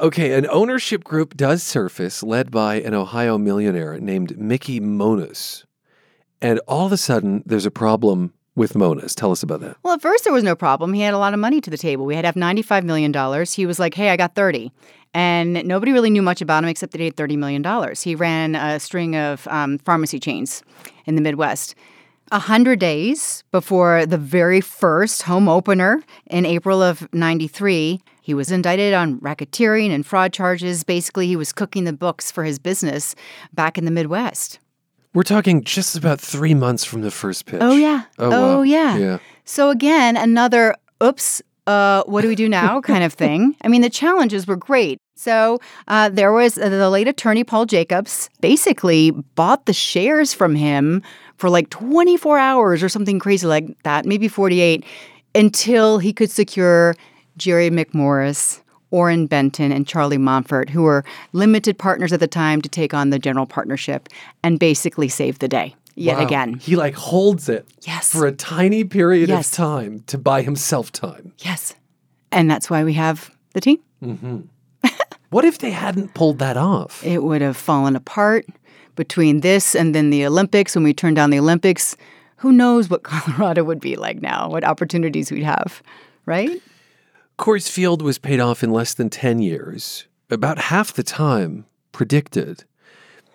[SPEAKER 1] Okay, an ownership group does surface led by an Ohio millionaire named Mickey Monus. And all of a sudden, there's a problem with Monus. Tell us about that.
[SPEAKER 4] Well, at first, there was no problem. He had a lot of money to the table. We had to have $95 million. He was like, hey, I got 30. And nobody really knew much about him except that he had $30 million. He ran a string of um, pharmacy chains in the Midwest. A hundred days before the very first home opener in April of 93, he was indicted on racketeering and fraud charges. Basically, he was cooking the books for his business back in the Midwest.
[SPEAKER 1] We're talking just about three months from the first pitch.
[SPEAKER 4] Oh, yeah. Oh, oh wow. yeah. yeah. So, again, another oops, uh, what do we do now *laughs* kind of thing. I mean, the challenges were great. So uh, there was uh, the late attorney Paul Jacobs basically bought the shares from him for like 24 hours or something crazy like that, maybe 48, until he could secure Jerry McMorris, Oren Benton, and Charlie Monfort, who were limited partners at the time to take on the general partnership and basically save the day yet
[SPEAKER 1] wow.
[SPEAKER 4] again.
[SPEAKER 1] He like holds it
[SPEAKER 4] yes.
[SPEAKER 1] for a tiny period yes. of time to buy himself time.
[SPEAKER 4] Yes. And that's why we have the team.
[SPEAKER 1] Mm-hmm. *laughs* what if they hadn't pulled that off?
[SPEAKER 4] It would have fallen apart between this and then the Olympics. When we turned down the Olympics, who knows what *laughs* Colorado would be like now, what opportunities we'd have, right?
[SPEAKER 1] Coors Field was paid off in less than 10 years, about half the time predicted.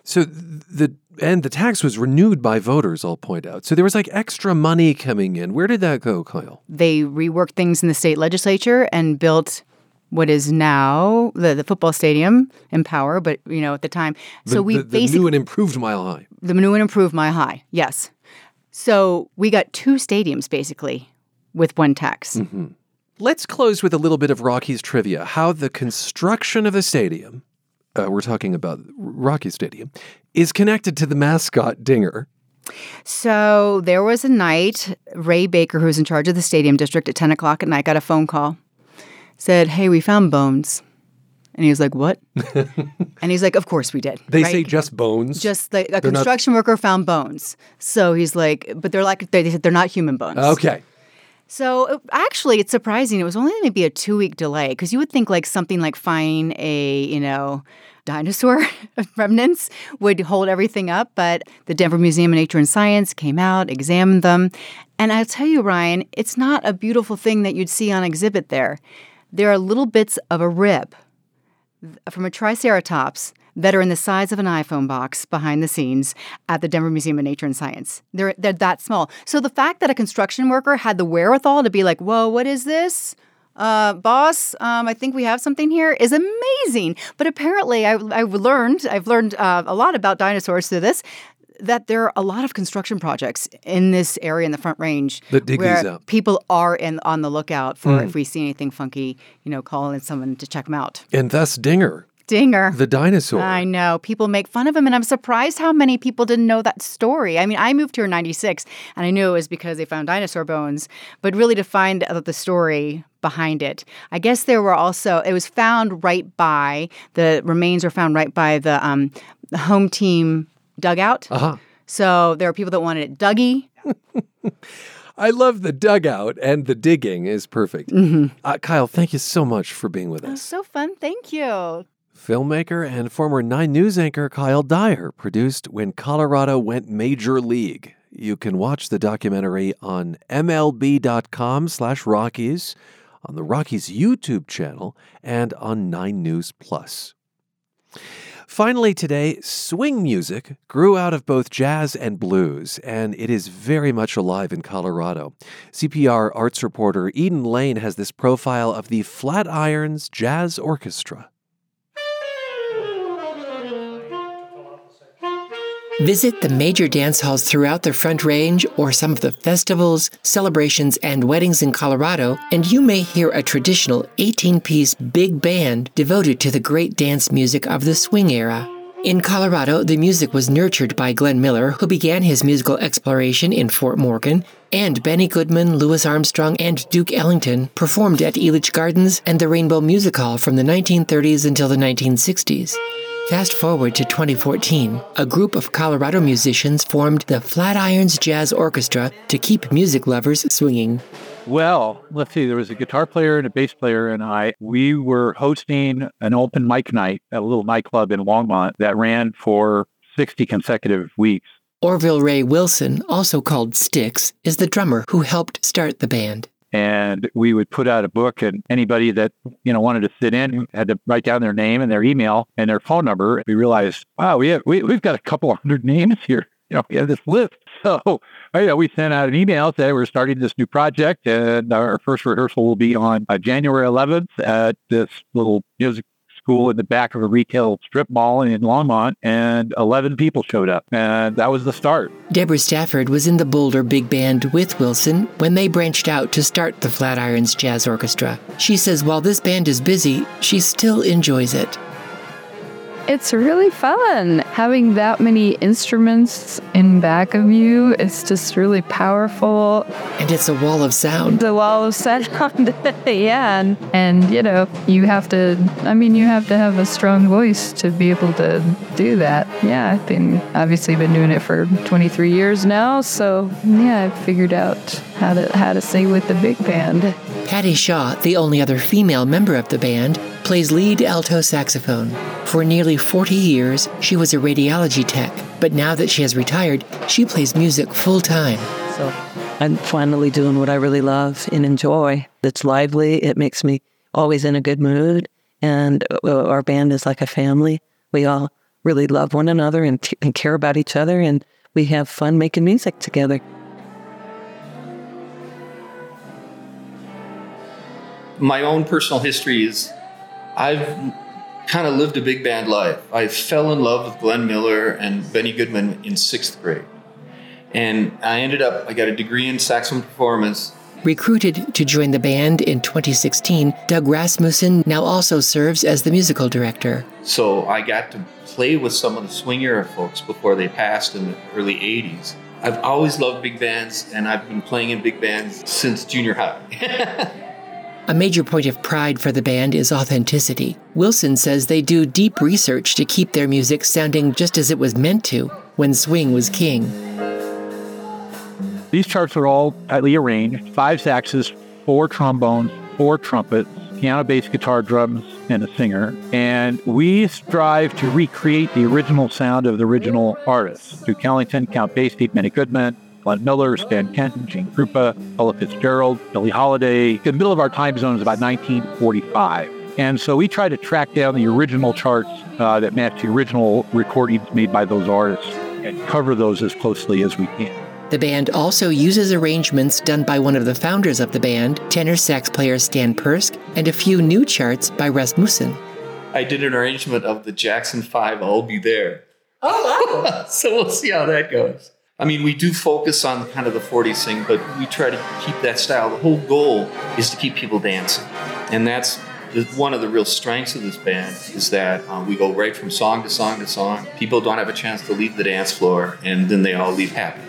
[SPEAKER 1] So the and the tax was renewed by voters, I'll point out. So there was like extra money coming in. Where did that go, Kyle?
[SPEAKER 4] They reworked things in the state legislature and built what is now the, the football stadium Empower, but you know at the time.
[SPEAKER 1] So
[SPEAKER 4] the,
[SPEAKER 1] we the, the basically new and improved Mile High.
[SPEAKER 4] The new and improved Mile High, yes. So we got two stadiums basically with one tax.
[SPEAKER 1] Mm-hmm. Let's close with a little bit of Rockies trivia. How the construction of the stadium, uh, we're talking about Rocky Stadium, is connected to the mascot Dinger.
[SPEAKER 4] So there was a night, Ray Baker, who was in charge of the stadium district at 10 o'clock at night, got a phone call. Said, Hey, we found bones. And he was like, What? *laughs* and he's like, Of course we did.
[SPEAKER 1] They
[SPEAKER 4] right?
[SPEAKER 1] say just bones.
[SPEAKER 4] Just like a they're construction not... worker found bones. So he's like, But they're like, they said they're not human bones.
[SPEAKER 1] Okay.
[SPEAKER 4] So actually, it's surprising. It was only maybe a two week delay because you would think like something like finding a you know dinosaur *laughs* remnants would hold everything up, but the Denver Museum of Nature and Science came out, examined them, and I'll tell you, Ryan, it's not a beautiful thing that you'd see on exhibit there. There are little bits of a rib from a Triceratops that are in the size of an iPhone box behind the scenes at the Denver Museum of Nature and Science. They're, they're that small. So the fact that a construction worker had the wherewithal to be like, whoa, what is this? Uh, boss, um, I think we have something here is amazing. But apparently, I, have learned I've learned uh, a lot about dinosaurs through this. That there are a lot of construction projects in this area in the Front Range
[SPEAKER 1] where
[SPEAKER 4] people are in, on the lookout for mm. if we see anything funky, you know, calling someone to check them out.
[SPEAKER 1] And thus, Dinger
[SPEAKER 4] Dinger.
[SPEAKER 1] The dinosaur.
[SPEAKER 4] I know. People make fun of him, and I'm surprised how many people didn't know that story. I mean, I moved here in 96, and I knew it was because they found dinosaur bones, but really to find the story behind it. I guess there were also, it was found right by, the remains were found right by the, um, the home team dugout.
[SPEAKER 1] Uh-huh.
[SPEAKER 4] So there are people that wanted it Dougie. *laughs*
[SPEAKER 1] I love the dugout and the digging is perfect.
[SPEAKER 3] Mm-hmm.
[SPEAKER 1] Uh, Kyle, thank you so much for being with us.
[SPEAKER 4] So fun. Thank you.
[SPEAKER 1] Filmmaker and former Nine News anchor Kyle Dyer produced When Colorado Went Major League. You can watch the documentary on MLB.com slash Rockies, on the Rockies YouTube channel, and on Nine News Plus. Finally, today, swing music grew out of both jazz and blues, and it is very much alive in Colorado. CPR arts reporter Eden Lane has this profile of the Flatirons Jazz Orchestra.
[SPEAKER 19] Visit the major dance halls throughout the Front Range or some of the festivals, celebrations, and weddings in Colorado, and you may hear a traditional 18 piece big band devoted to the great dance music of the swing era. In Colorado, the music was nurtured by Glenn Miller, who began his musical exploration in Fort Morgan, and Benny Goodman, Louis Armstrong, and Duke Ellington performed at Elitch Gardens and the Rainbow Music Hall from the 1930s until the 1960s. Fast forward to 2014, a group of Colorado musicians formed the Flatirons Jazz Orchestra to keep music lovers swinging.
[SPEAKER 20] Well, let's see, there was a guitar player and a bass player, and I. We were hosting an open mic night at a little nightclub in Longmont that ran for 60 consecutive weeks.
[SPEAKER 19] Orville Ray Wilson, also called Sticks, is the drummer who helped start the band
[SPEAKER 20] and we would put out a book and anybody that you know wanted to sit in had to write down their name and their email and their phone number. We realized wow we have we, we've got a couple hundred names here. *laughs* You know we have this list. So you know, we sent out an email saying we're starting this new project and our first rehearsal will be on uh, january 11th at this little music school in the back of a retail strip mall in Longmont, and 11 people showed up. And that was the start.
[SPEAKER 19] Deborah Stafford was in the Boulder Big Band with Wilson when they branched out to start the Flatirons Jazz Orchestra. She says while this band is busy, she still enjoys it.
[SPEAKER 21] It's really fun. Having that many instruments in back of you, it's just really powerful.
[SPEAKER 19] And it's a wall of sound.
[SPEAKER 21] The wall of sound, *laughs* yeah. And, and, you know, you have to, I mean, you have to have a strong voice to be able to do that. Yeah, I've been, obviously been doing it for 23 years now. So, yeah, I've figured out how to, how to sing with the big band.
[SPEAKER 19] Patty Shaw, the only other female member of the band, plays lead alto saxophone. For nearly 40 years, she was a radiology tech, but now that she has retired, she plays music full time.
[SPEAKER 22] So I'm finally doing what I really love and enjoy. It's lively, it makes me always in a good mood, and uh, our band is like a family. We all really love one another and, t- and care about each other, and we have fun making music together.
[SPEAKER 23] My own personal history is I've kind of lived a big band life. I fell in love with Glenn Miller and Benny Goodman in sixth grade. And I ended up, I got a degree in saxophone performance.
[SPEAKER 19] Recruited to join the band in 2016, Doug Rasmussen now also serves as the musical director.
[SPEAKER 23] So I got to play with some of the swing era folks before they passed in the early 80s. I've always loved big bands, and I've been playing in big bands since junior high. *laughs*
[SPEAKER 19] A major point of pride for the band is authenticity. Wilson says they do deep research to keep their music sounding just as it was meant to when swing was king.
[SPEAKER 20] These charts are all tightly arranged five saxes, four trombones, four trumpets, piano, bass, guitar, drums, and a singer. And we strive to recreate the original sound of the original artists. Duke Ellington, Count Basie, Benny Goodman, Glenn Miller, Stan Kenton, Gene Krupa, Ella Fitzgerald, Billie Holiday. The middle of our time zone is about 1945. And so we try to track down the original charts uh, that match the original recordings made by those artists and cover those as closely as we can.
[SPEAKER 19] The band also uses arrangements done by one of the founders of the band, tenor sax player Stan Persk, and a few new charts by Rasmussen.
[SPEAKER 23] I did an arrangement of the Jackson 5 I'll Be There.
[SPEAKER 19] Oh, wow. *laughs*
[SPEAKER 23] so we'll see how that goes. I mean, we do focus on kind of the 40s thing, but we try to keep that style. The whole goal is to keep people dancing. And that's one of the real strengths of this band is that um, we go right from song to song to song. People don't have a chance to leave the dance floor, and then they all leave happy.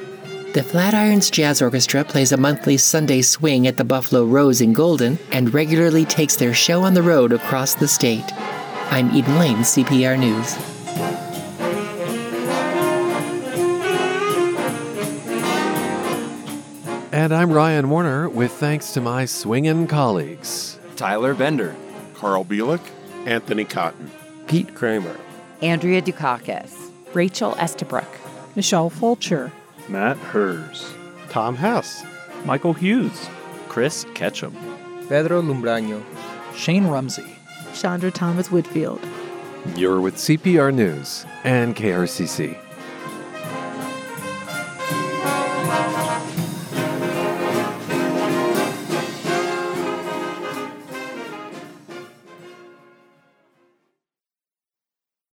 [SPEAKER 19] The Flatirons Jazz Orchestra plays a monthly Sunday swing at the Buffalo Rose in Golden and regularly takes their show on the road across the state. I'm Eden Lane, CPR News.
[SPEAKER 1] And I'm Ryan Warner with thanks to my swingin' colleagues
[SPEAKER 24] Tyler Bender,
[SPEAKER 25] Carl Bielek, Anthony Cotton,
[SPEAKER 26] Pete Kramer,
[SPEAKER 6] Andrea Dukakis,
[SPEAKER 27] Rachel Estabrook,
[SPEAKER 28] Michelle Fulcher,
[SPEAKER 29] Matt Hers,
[SPEAKER 30] Tom Hess,
[SPEAKER 31] Michael Hughes,
[SPEAKER 32] Chris Ketchum,
[SPEAKER 33] Pedro Lumbraño,
[SPEAKER 5] Shane Rumsey,
[SPEAKER 34] Chandra Thomas Whitfield.
[SPEAKER 1] You're with CPR News and KRCC.